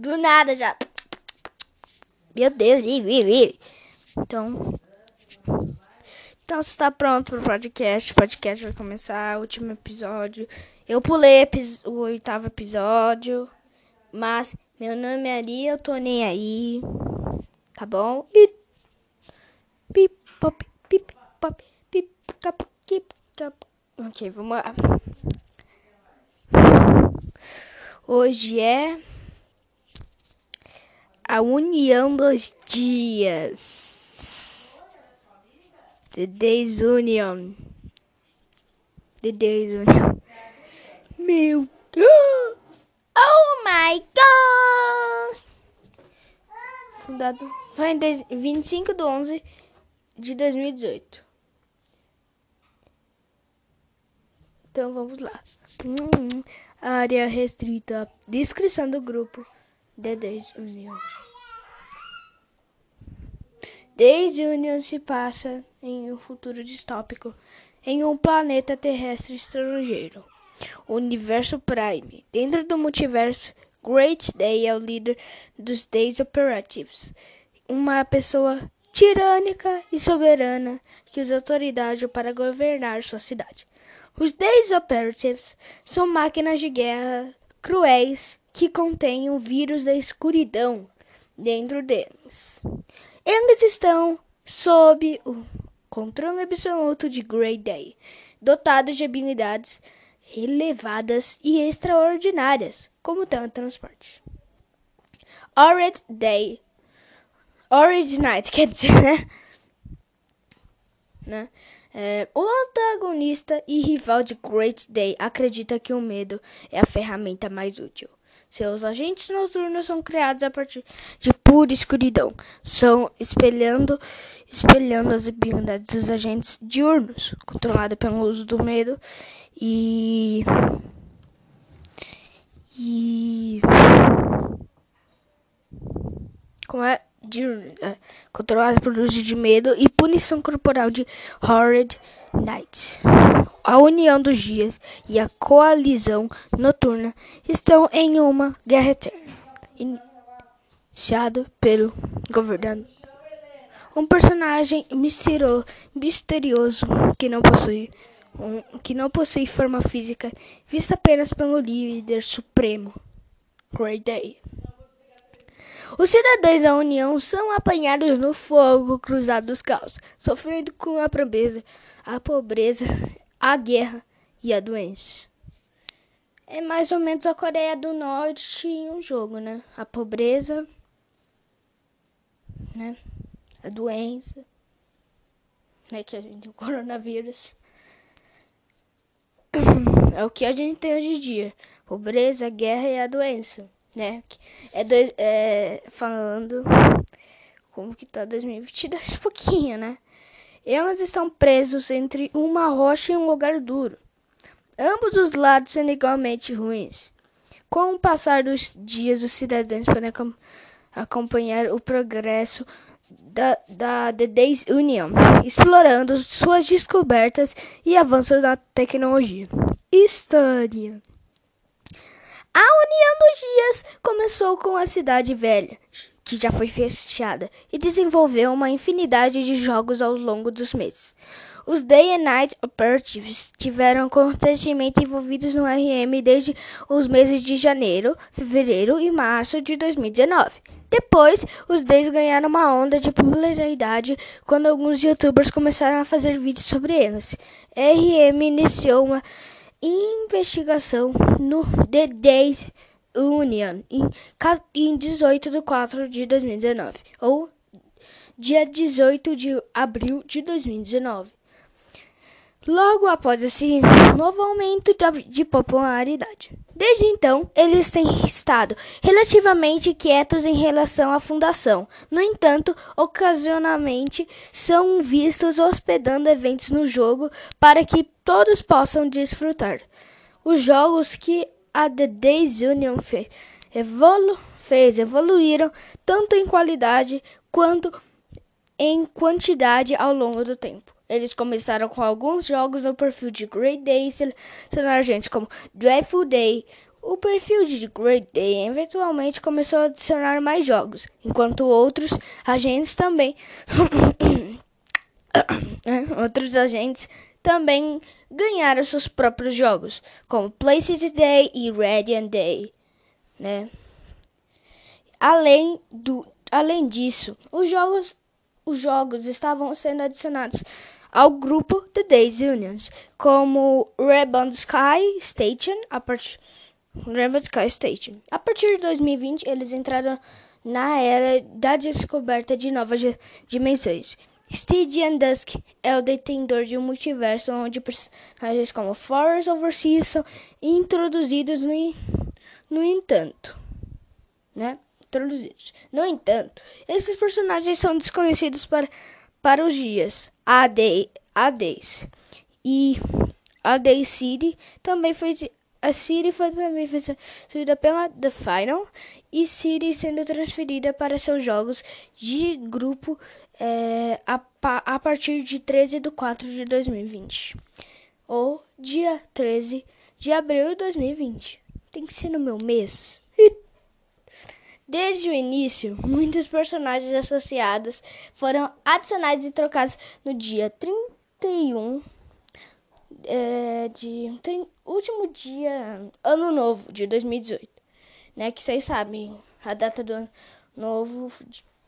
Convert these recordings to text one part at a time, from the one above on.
Do nada já. Meu Deus, Então. Então você está pronto para o podcast. O podcast vai começar, último episódio. Eu pulei o oitavo episódio. Mas meu nome é Ari, eu tô nem aí. Tá bom? E. Pip, pop, pip, pop, pip, cap, pip, cap. Ok, vamos lá. Hoje é a união dos dias. The Days Union. The Days Union. Meu Deus! Oh my God! Fundado foi em 25 de 11 de 2018. Então vamos lá. Hum, área restrita. Descrição do grupo. The Days Union. Desde Union se passa em um futuro distópico em um planeta terrestre estrangeiro, o Universo Prime. Dentro do multiverso, Great Day é o líder dos Days Operatives, uma pessoa tirânica e soberana que usa autoridade para governar sua cidade. Os Days Operatives são máquinas de guerra cruéis que contêm o vírus da escuridão dentro deles. Eles estão sob o controle absoluto de Grey Day, dotados de habilidades elevadas e extraordinárias, como teletransporte. Orange Day. Orange Night, quer dizer, né? né? É, o antagonista e rival de Great Day acredita que o medo é a ferramenta mais útil. Seus agentes noturnos são criados a partir de pura escuridão, são espelhando, espelhando as habilidades dos agentes diurnos, controlado pelo uso do medo e e como é diurno, é, pelo uso de medo e punição corporal de Horrid Night. A União dos Dias e a Coalizão Noturna estão em uma guerra eterna, iniciado pelo governador. Um personagem misterioso que não possui um, que não possui forma física, vista apenas pelo líder supremo, Great Day. Os cidadãos da União são apanhados no fogo cruzado dos caos, sofrendo com a pobreza, a pobreza, a guerra e a doença. É mais ou menos a Coreia do Norte em um jogo, né? A pobreza, né? A doença, né? Que a gente o coronavírus. É o que a gente tem hoje em dia: pobreza, guerra e a doença né? É, dois, é falando como que tá 2022 pouquinho, né? Eles estão presos entre uma rocha e um lugar duro. Ambos os lados sendo igualmente ruins. Com o passar dos dias, os cidadãos podem acompanhar o progresso da, da The Days Union, explorando suas descobertas e avanços na tecnologia. História a União dos Dias começou com a Cidade Velha, que já foi fechada, e desenvolveu uma infinidade de jogos ao longo dos meses. Os Day and Night Operatives tiveram constantemente envolvidos no RM desde os meses de janeiro, fevereiro e março de 2019. Depois, os Days ganharam uma onda de popularidade quando alguns youtubers começaram a fazer vídeos sobre eles. RM iniciou uma investigação no The Days Union em 18 de 4 de 2019, ou dia 18 de abril de 2019. Logo após esse novo aumento de popularidade. Desde então, eles têm estado relativamente quietos em relação à fundação. No entanto, ocasionalmente são vistos hospedando eventos no jogo para que todos possam desfrutar. Os jogos que a The Days Union fez, evolu fez evoluíram tanto em qualidade quanto em quantidade ao longo do tempo. Eles começaram com alguns jogos no perfil de Great Day, sendo agentes como Dreadful Day, O perfil de Great Day eventualmente começou a adicionar mais jogos, enquanto outros agentes também outros agentes também ganharam seus próprios jogos, como Places Day e Radiant Day, né? Além do além disso, os jogos os jogos estavam sendo adicionados ao grupo The Days Unions, como Rebond Sky Station, a partir Sky Station. A partir de 2020, eles entraram na era da descoberta de novas dimensões. Stygian Dusk é o detentor de um multiverso onde personagens como Forest Overseas são introduzidos no, no entanto, né? Introduzidos. No entanto, esses personagens são desconhecidos para, para os dias AD, ADs. E a Day City também foi a City foi também substituída pela The Final e City sendo transferida para seus jogos de grupo é, a, a partir de 13 de 4 de 2020 ou dia 13 de abril de 2020. Tem que ser no meu mês. Desde o início, muitos personagens associados foram adicionados e trocados no dia 31 é, de último dia ano novo de 2018, né? Que vocês sabem, a data do ano novo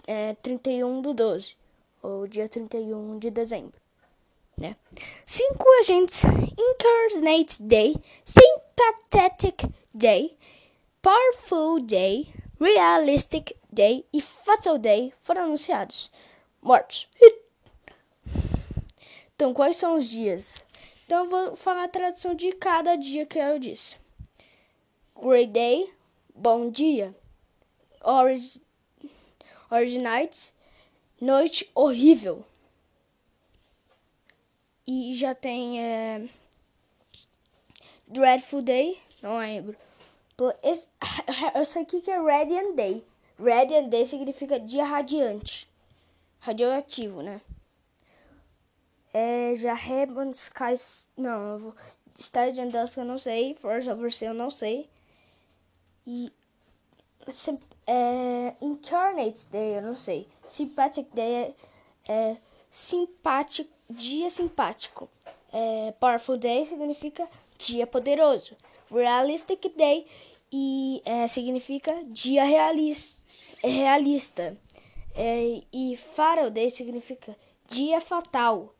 é 31 do 12 ou dia 31 de dezembro, né? Cinco agentes Incarnate Day, Sympathetic Day, Powerful Day, Realistic Day e Fatal Day foram anunciados. Mortos. Então, quais são os dias? Então, eu vou falar a tradução de cada dia que eu disse. Great Day, bom dia. Orange, Orange noite horrível. E já tem é, Dreadful Day, não lembro. Eu sei que é Radiant Day. Radiant Day significa dia radiante. Radioativo, né? É, já Heaven Skies. Não, eu vou. Stadium Dusk eu não sei. Force Over Sea eu não sei. E. É, Incarnate Day eu não sei. Sympathetic Day é, é simpático. Dia simpático. É, Powerful Day significa dia poderoso. Realistic Day e é, significa dia realis, realista. É, e Fatal Day significa dia fatal.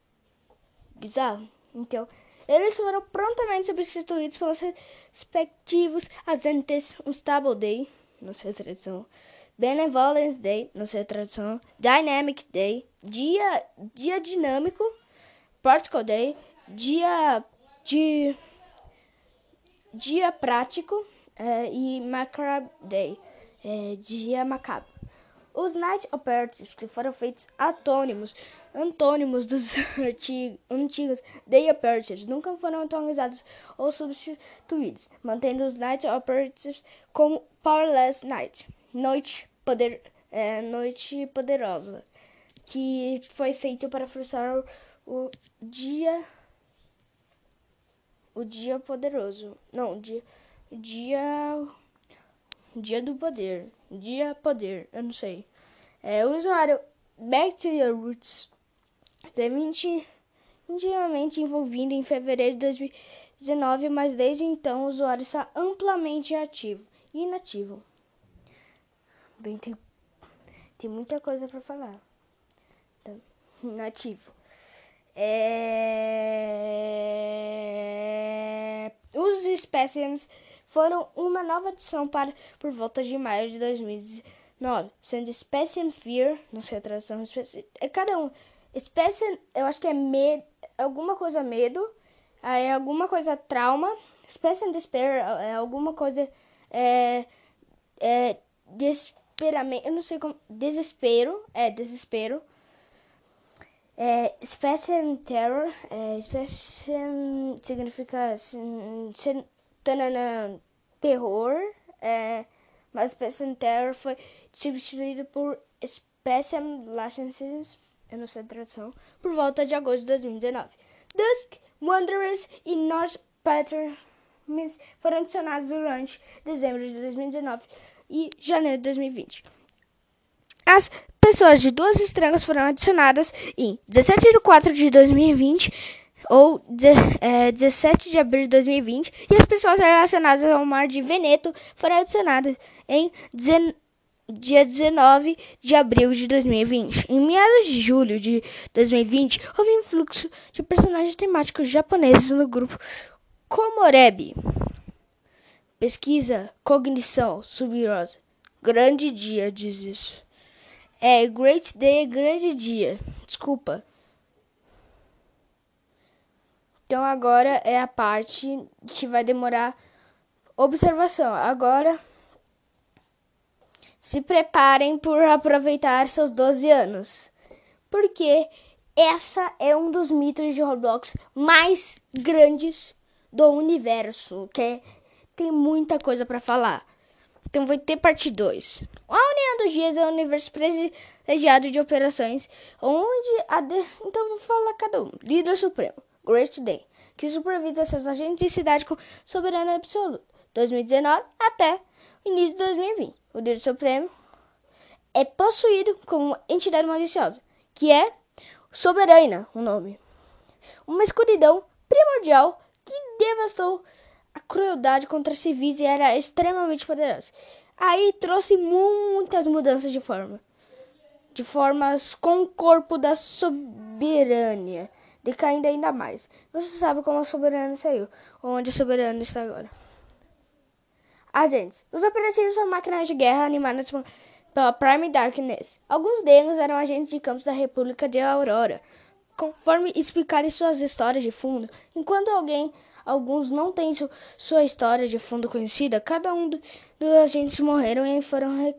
Bizarro. Então, eles foram prontamente substituídos pelos respectivos agentes Unstable Day, não sei a tradução, Benevolence Day, não sei a tradução, Dynamic Day, dia, dia dinâmico, Particle Day, dia de dia prático é, e Macabre Day, é, dia macabro. Os Night Operatives que foram feitos atônimos, antônimos dos antigos Day Operatives nunca foram atualizados ou substituídos, mantendo os Night Operatives como Powerless Night, noite, poder, é, noite poderosa, que foi feito para frustrar o, o dia o dia poderoso. Não, dia. Dia. Dia do poder. Dia poder. Eu não sei. É, o usuário Back to Your Roots teve intimamente envolvido em fevereiro de 2019, mas desde então o usuário está amplamente ativo e inativo. Bem, tem, tem muita coisa para falar. Então, inativo. É... Os Specimens foram uma nova adição para por volta de maio de 2019, sendo Specimen Fear, não sei a tradução, é cada um. Specimen, eu acho que é medo, alguma coisa medo, aí alguma coisa trauma, Specimen Despair é alguma coisa é, é desesperamento, eu não sei como, desespero, é desespero. É, Special Terror, é, Special significa tanana, terror, é, mas Special Terror foi substituído por Special Licenses, eu não sei a tradução, por volta de agosto de 2019. Dusk, Wanderers e North Pattern foram adicionados durante dezembro de 2019 e janeiro de 2020. As pessoas de duas estrelas foram adicionadas em 17 de 4 de 2020 ou de, é, 17 de abril de 2020 e as pessoas relacionadas ao mar de Veneto foram adicionadas em dia 19 de abril de 2020. Em meados de julho de 2020, houve um fluxo de personagens temáticos japoneses no grupo Komorebi. Pesquisa, cognição, subrosa. Grande dia, diz isso. É, great day, grande dia. Desculpa. Então agora é a parte que vai demorar observação. Agora se preparem por aproveitar seus 12 anos. Porque essa é um dos mitos de Roblox mais grandes do universo, que tem muita coisa para falar. Então vai ter parte 2. A União dos Dias é o universo privilegiado de operações, onde a de... então vou falar cada um. Líder Supremo, Great Day, que supervisa seus agentes e cidade com soberano absoluto, 2019 até início de 2020 o Deus Supremo, é possuído como entidade maliciosa, que é soberana, o nome. Uma escuridão primordial que devastou a crueldade contra civis era extremamente poderosa. Aí trouxe muitas mudanças de forma. De formas com o corpo da soberania, decaindo ainda mais. Não se sabe como a soberana saiu, onde a soberana está agora. Agentes. Os operativos são máquinas de guerra animadas pela Prime Darkness. Alguns deles eram agentes de campos da República de Aurora. Conforme explicar suas histórias de fundo, enquanto alguém, alguns não têm su, sua história de fundo conhecida, cada um do, dos agentes morreram e foram,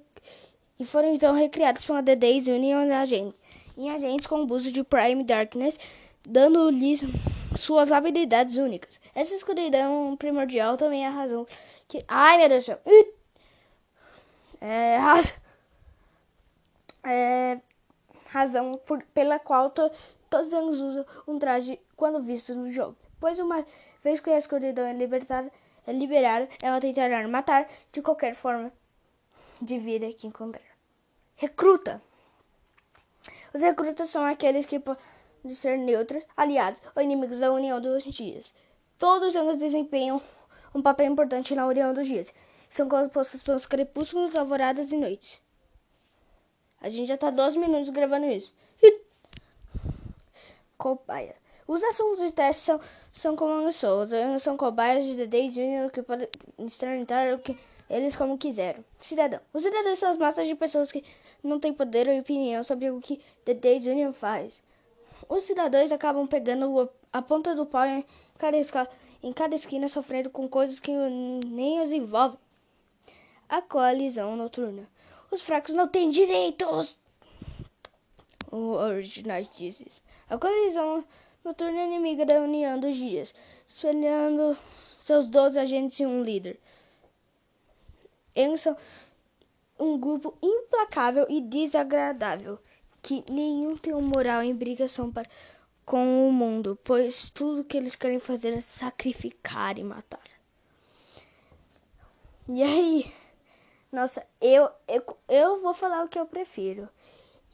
e foram então recriados The Days Union agentes, em agentes com o uso de Prime Darkness, dando-lhes suas habilidades únicas. Essa escuridão primordial também é a razão que. Ai, meu Deus do céu! É, raz... é razão por, pela qual to, todos eles usam um traje quando vistos no jogo. Pois uma vez que a escuridão é libertada, é liberada, ela tentará matar de qualquer forma de vida que encontrar. Recruta. Os recrutas são aqueles que de ser neutros, aliados ou inimigos da União dos Dias. Todos eles desempenham um papel importante na União dos Dias. São compostos pelos crepúsculos, alvoradas e noites. A gente já está 12 minutos gravando isso. Cobaia. Os assuntos de teste são, são como. Eles são cobaias de The Days Union que podem experimentar o que eles como quiseram. Cidadão. Os cidadãos são as massas de pessoas que não têm poder ou opinião sobre o que The Days Union faz. Os cidadãos acabam pegando a ponta do pau em cada, em cada esquina, sofrendo com coisas que nem os envolvem. A coalizão noturna. Os fracos não têm direitos! O original diz isso. A coalizão noturna inimiga da União dos Dias, espelhando seus 12 agentes e um líder. Eles são um grupo implacável e desagradável que nenhum tem moral em brigação para, com o mundo, pois tudo que eles querem fazer é sacrificar e matar. E aí, nossa, eu, eu, eu vou falar o que eu prefiro.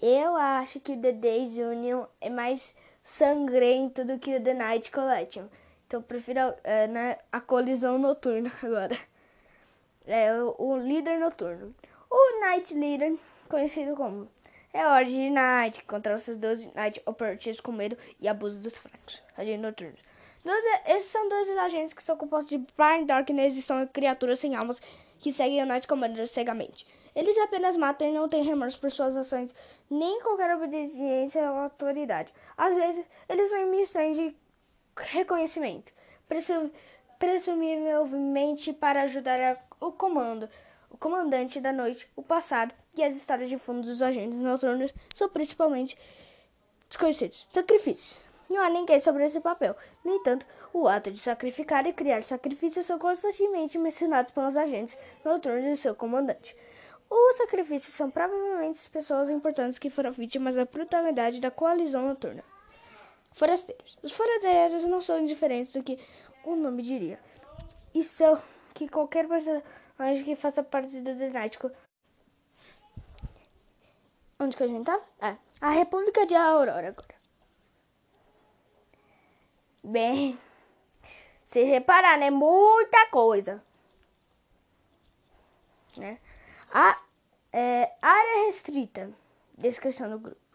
Eu acho que The Days Union é mais sangrento do que o The Night Collection. Então prefiro é, né, a colisão noturna agora. É o, o líder noturno. O Night Leader, conhecido como é hora de Night, contra os seus 12 Night Operatives com medo e abuso dos fracos. Agente noturno. esses são dois agentes que são compostos de Prime Darkness e são criaturas sem almas que seguem o Night Commander cegamente. Eles apenas matam e não têm remorso por suas ações, nem qualquer obediência à autoridade. Às vezes, eles são em missões de reconhecimento, presumivelmente para ajudar a, o comando, o comandante da noite, o passado e as histórias de fundo dos agentes noturnos são principalmente desconhecidos. Sacrifícios. Não há ninguém sobre esse papel. No entanto, o ato de sacrificar e criar sacrifícios são constantemente mencionados pelos agentes noturnos e seu comandante. Os sacrifícios são provavelmente pessoas importantes que foram vítimas da brutalidade da coalizão noturna. Forasteiros. Os forasteiros não são diferentes do que o nome diria. e seu que qualquer personagem que faça parte do Night. Onde que a gente tava? Ah, a República de Aurora agora. Bem, se reparar, né? Muita coisa. Né? A é, área restrita. Descrição do grupo.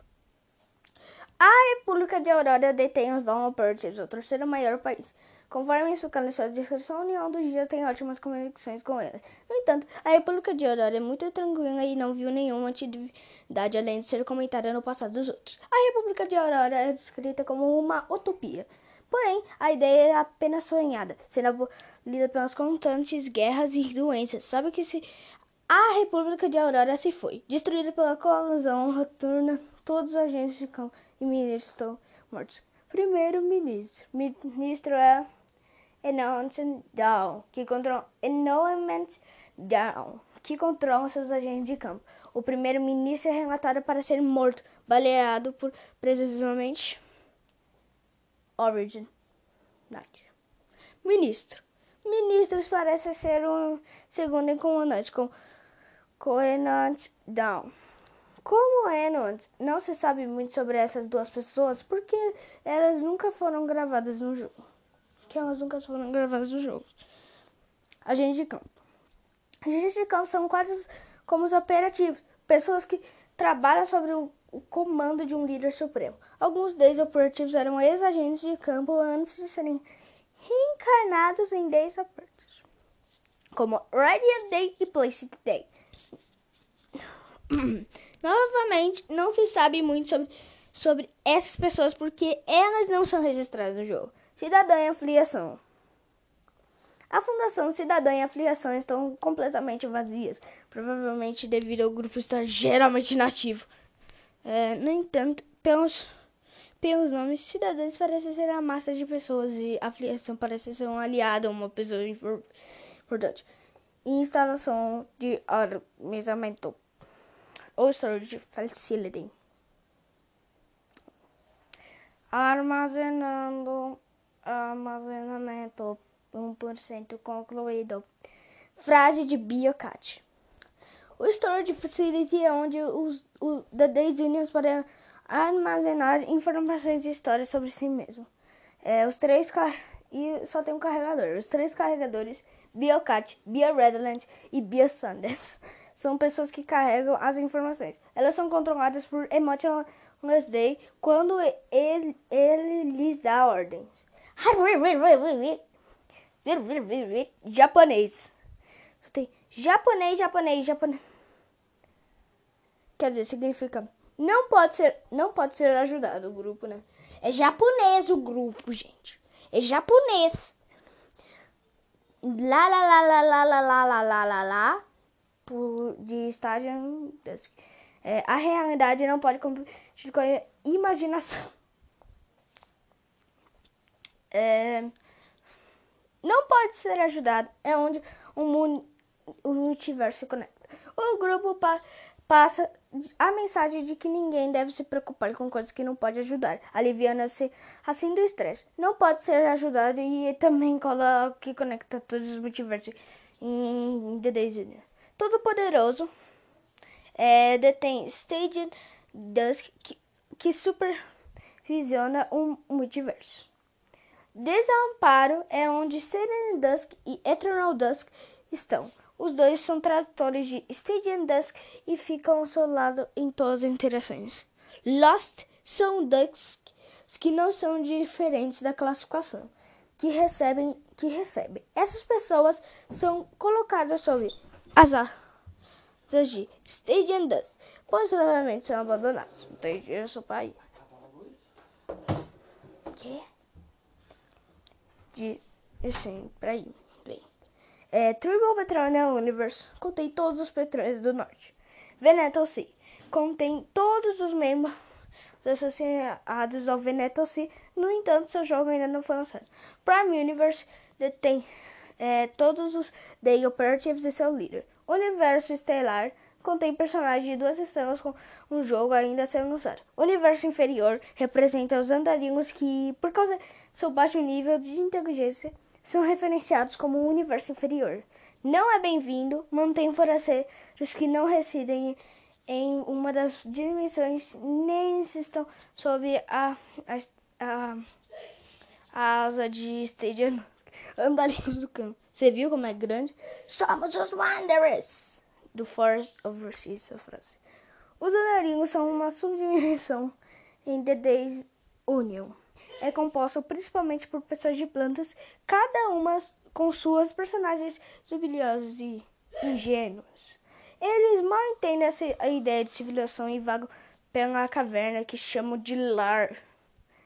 A República de Aurora detém os Operativos, o terceiro maior país. Conforme em sua descrição, a União do Dia tem ótimas conexões com eles. No entanto, a República de Aurora é muito tranquila e não viu nenhuma atividade além de ser comentada no passado dos outros. A República de Aurora é descrita como uma utopia. Porém, a ideia é apenas sonhada, sendo abolida pelas constantes guerras e doenças. Sabe que se a República de Aurora se foi, destruída pela coalizão noturna, todos os agentes de campo e ministros estão mortos. Primeiro-ministro. Ministro é Enoch Down, que controla Down, que controla seus agentes de campo. O primeiro-ministro é relatado para ser morto, baleado por presumivelmente Origin Night. Ministro. Ministros parecem ser um segundo em comandante com Coenant Down. Como Enot não se sabe muito sobre essas duas pessoas porque elas nunca foram gravadas no jogo. Que elas nunca foram gravadas no jogo. Agentes de campo. Agentes de campo são quase como os operativos, pessoas que trabalham sobre o, o comando de um líder supremo. Alguns deles operativos eram ex-agentes de campo antes de serem reencarnados em Days Operativos, como Radiant Day e Placid Day. Novamente, não se sabe muito sobre, sobre essas pessoas porque elas não são registradas no jogo. Cidadã e afiliação. A Fundação Cidadã e Afiliação estão completamente vazias, provavelmente devido ao grupo estar geralmente nativo. É, no entanto, pelos, pelos nomes, cidadãos parecem ser a massa de pessoas e afiliação parece ser um aliado, uma pessoa importante. Instalação de armazenamento ou storage facility. Armazenando armazenamento 1% concluído. Frase de Biocat. O Storage Facility é onde os The Days Unions podem armazenar informações e histórias sobre si mesmo. É, os três e só tem um carregador. Os três carregadores BioCat, BioRedland e BioSundance são pessoas que carregam as informações. Elas são controladas por Emotionless Day quando ele, ele lhes dá ordens. Japonês. Tem japonês, japonês, japonês. Quer dizer, significa não pode ser, não pode ser ajudado o grupo, né? É japonês o grupo, gente. É japonês. Lá, lá, lá, lá, lá, lá, lá, lá, lá, lá por, de estágio. É, a realidade não pode competir com a imaginação. É, não pode ser ajudado. É onde o, o multiverso se conecta. O grupo pa, passa a mensagem de que ninguém deve se preocupar com coisas que não pode ajudar, aliviando-se assim do estresse. Não pode ser ajudado e também cola que conecta todos os multiversos em The Days Todo-Poderoso é, detém Stadium Dusk que, que supervisiona um multiverso. Desamparo é onde Serene Dusk e Eternal Dusk estão. Os dois são tradutores de Stadium Dusk e ficam ao seu lado em todas as interações. Lost são Dusks que não são diferentes da classificação que recebem que recebem. Essas pessoas são colocadas sob as asas de Stadium Dusk, pois provavelmente são abandonados. Não tem dinheiro só para ir. Que? De assim, para ir. É, Turbo Petroleum Universe contém todos os petróleos do norte. Veneto Sea contém todos os membros associados ao Veneto Sea. No entanto, seu jogo ainda não foi lançado. Prime Universe detém é, todos os Day Operatives e seu líder. Universo Estelar contém personagens de duas estrelas com um jogo ainda ser lançado. O universo inferior representa os andarinhos que, por causa do seu baixo nível de inteligência, são referenciados como um universo inferior. Não é bem-vindo, mantém forasteiros que não residem em uma das dimensões nem insistam sobre a, a, a, a asa de Stadium andarilhos do campo. Você viu como é grande? Somos os Wanderers! Do Forest Overseas, a frase. Os andarilhos são uma subdimensão em Days Union. É composto principalmente por pessoas de plantas, cada uma com suas personagens jubiliosos e ingênuos. Eles mal entendem essa, a ideia de civilização e vagam pela caverna que chamam de lar.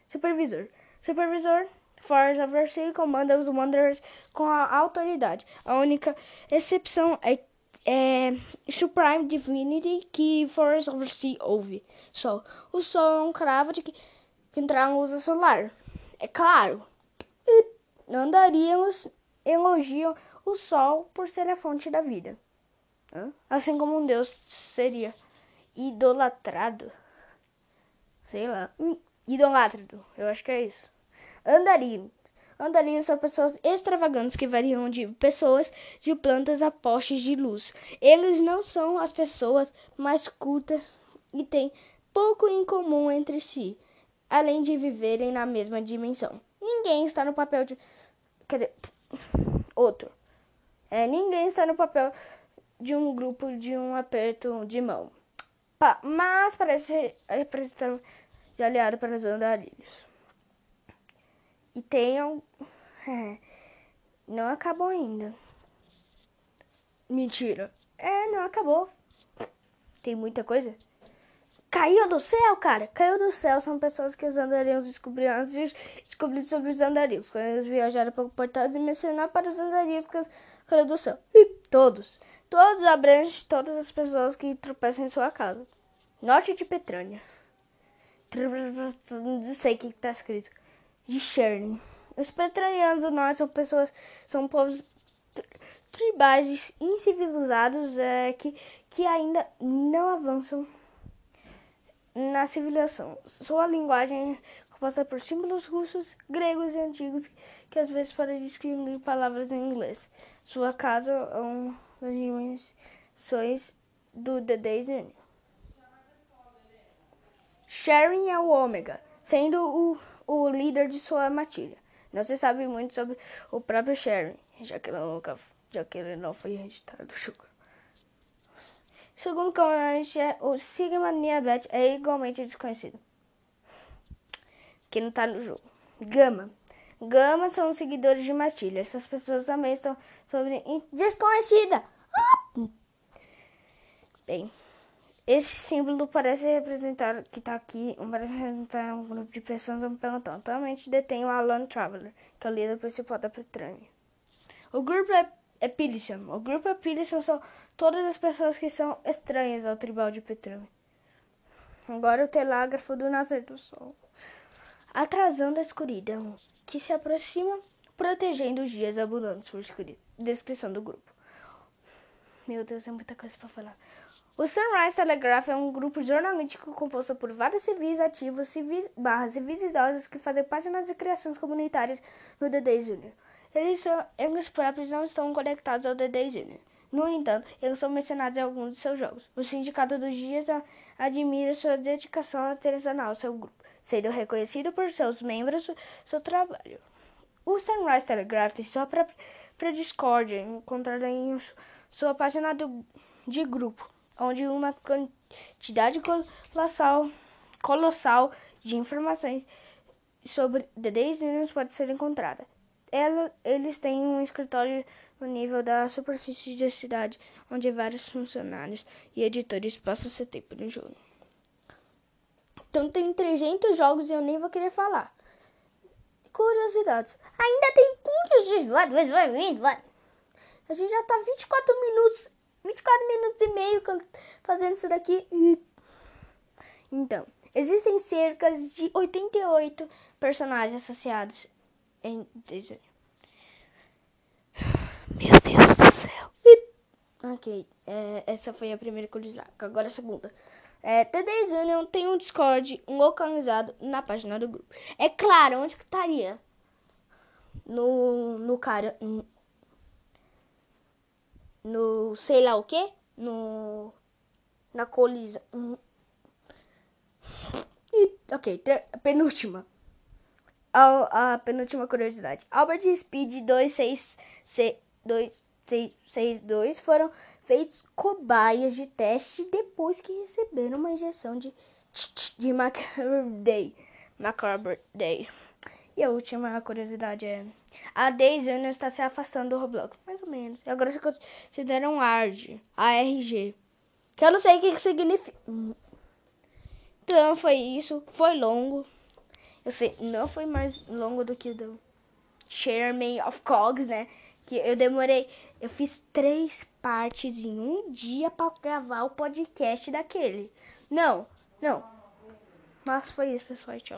Supervisor. Supervisor Force Overseas comanda os Wanderers com a autoridade. A única exceção é, é Supreme Divinity que Force Overseas ouve. Sol. O Sol é um cravo de que, que entrar luz solar. É claro. E não andaríamos elogiam o Sol por ser a fonte da vida. Assim como um Deus seria idolatrado. Sei lá. Idolatrado. Eu acho que é isso. Andarilho. Andarilhos são pessoas extravagantes que variam de pessoas de plantas a postes de luz. Eles não são as pessoas mais cultas e têm pouco em comum entre si, além de viverem na mesma dimensão. Ninguém está no papel de. Quer dizer, outro. É, ninguém está no papel de um grupo de um aperto de mão. Pa mas parece representar de aliado para os andarilhos. E tenham. É, não acabou ainda. Mentira. É, não acabou. Tem muita coisa. Caiu do céu, cara. Caiu do céu. São pessoas que os andarilhos descobriram antes de descobrir sobre os andarilhos. Quando eles viajaram para o portal dimensional para os andarilhos que caiu do céu. E todos. Todos abrangem todas as pessoas que tropeçam em sua casa. Norte de Petrânia. Não sei o que está escrito de Sharing. Os petranianos do norte são pessoas, são povos tribais incivilizados é, que, que ainda não avançam na civilização. Sua linguagem é composta por símbolos russos, gregos e antigos que às vezes podem descrever palavras em inglês. Sua casa é uma das dimensões do The Days Union. Sharing é o ômega, sendo o o líder de sua matilha. Não se sabe muito sobre o próprio Sharon, já que ele nunca, já que ele não foi registrado. Segundo comandante, o Sigma Niabet é igualmente desconhecido. Que não está no jogo. Gama. Gama são os seguidores de Matilha. Essas pessoas também estão sobre desconhecida. Ah! Bem, esse símbolo parece representar, que está aqui, parece representar um grupo de pessoas no pelotão. Atualmente detém o Alan Traveler, que é o líder principal da Petrânia. O grupo é, é. O grupo é Pilisham são todas as pessoas que são estranhas ao tribal de Petrânia. Agora o telégrafo do nascer do sol. Atrasando a escuridão, que se aproxima, protegendo os dias abundantes por escuridão. Descrição do grupo. Meu Deus, é muita coisa para falar. O Sunrise Telegraph é um grupo jornalístico composto por vários civis ativos, civis barras civis idosos que fazem páginas e criações comunitárias no Day Junior. Eles, são, eles próprios não estão conectados ao Day Junior. No entanto, eles são mencionados em alguns de seus jogos. O Sindicato dos Dias admira sua dedicação artesanal ao seu grupo, sendo reconhecido por seus membros seu trabalho. O Sunrise Telegraph tem sua própria Discord, encontrada em sua página do, de grupo onde uma quantidade colossal, colossal de informações sobre The Unions pode ser encontrada. Ela, eles têm um escritório no nível da superfície da cidade, onde vários funcionários e editores passam seu tempo no jogo. Então tem 300 jogos e eu nem vou querer falar. Curiosidades. Ainda tem curiosidades. A gente já tá 24 minutos 24 minutos e meio fazendo isso daqui. Então, existem cerca de 88 personagens associados em desenho. Meu Deus do céu. Ok, é, essa foi a primeira curiosidade. Agora a segunda. É, T10 Union tem um Discord localizado na página do grupo. É claro, onde que estaria? no, no cara. No sei lá o que? No. Na colisão. E, ok, ter, penúltima. A, a, penúltima curiosidade. Albert Speed 2662 foram feitos cobaias de teste depois que receberam uma injeção de, de Macabre Day. Macabre Day. E a última curiosidade é... A Daisy Junior está se afastando do Roblox, mais ou menos. E agora se considera um ARG, ARG. Que eu não sei o que, que significa. Então foi isso. Foi longo. Eu sei, não foi mais longo do que o do Chairman of Cogs, né? Que eu demorei. Eu fiz três partes em um dia para gravar o podcast daquele. Não, não. Mas foi isso, pessoal. Tchau.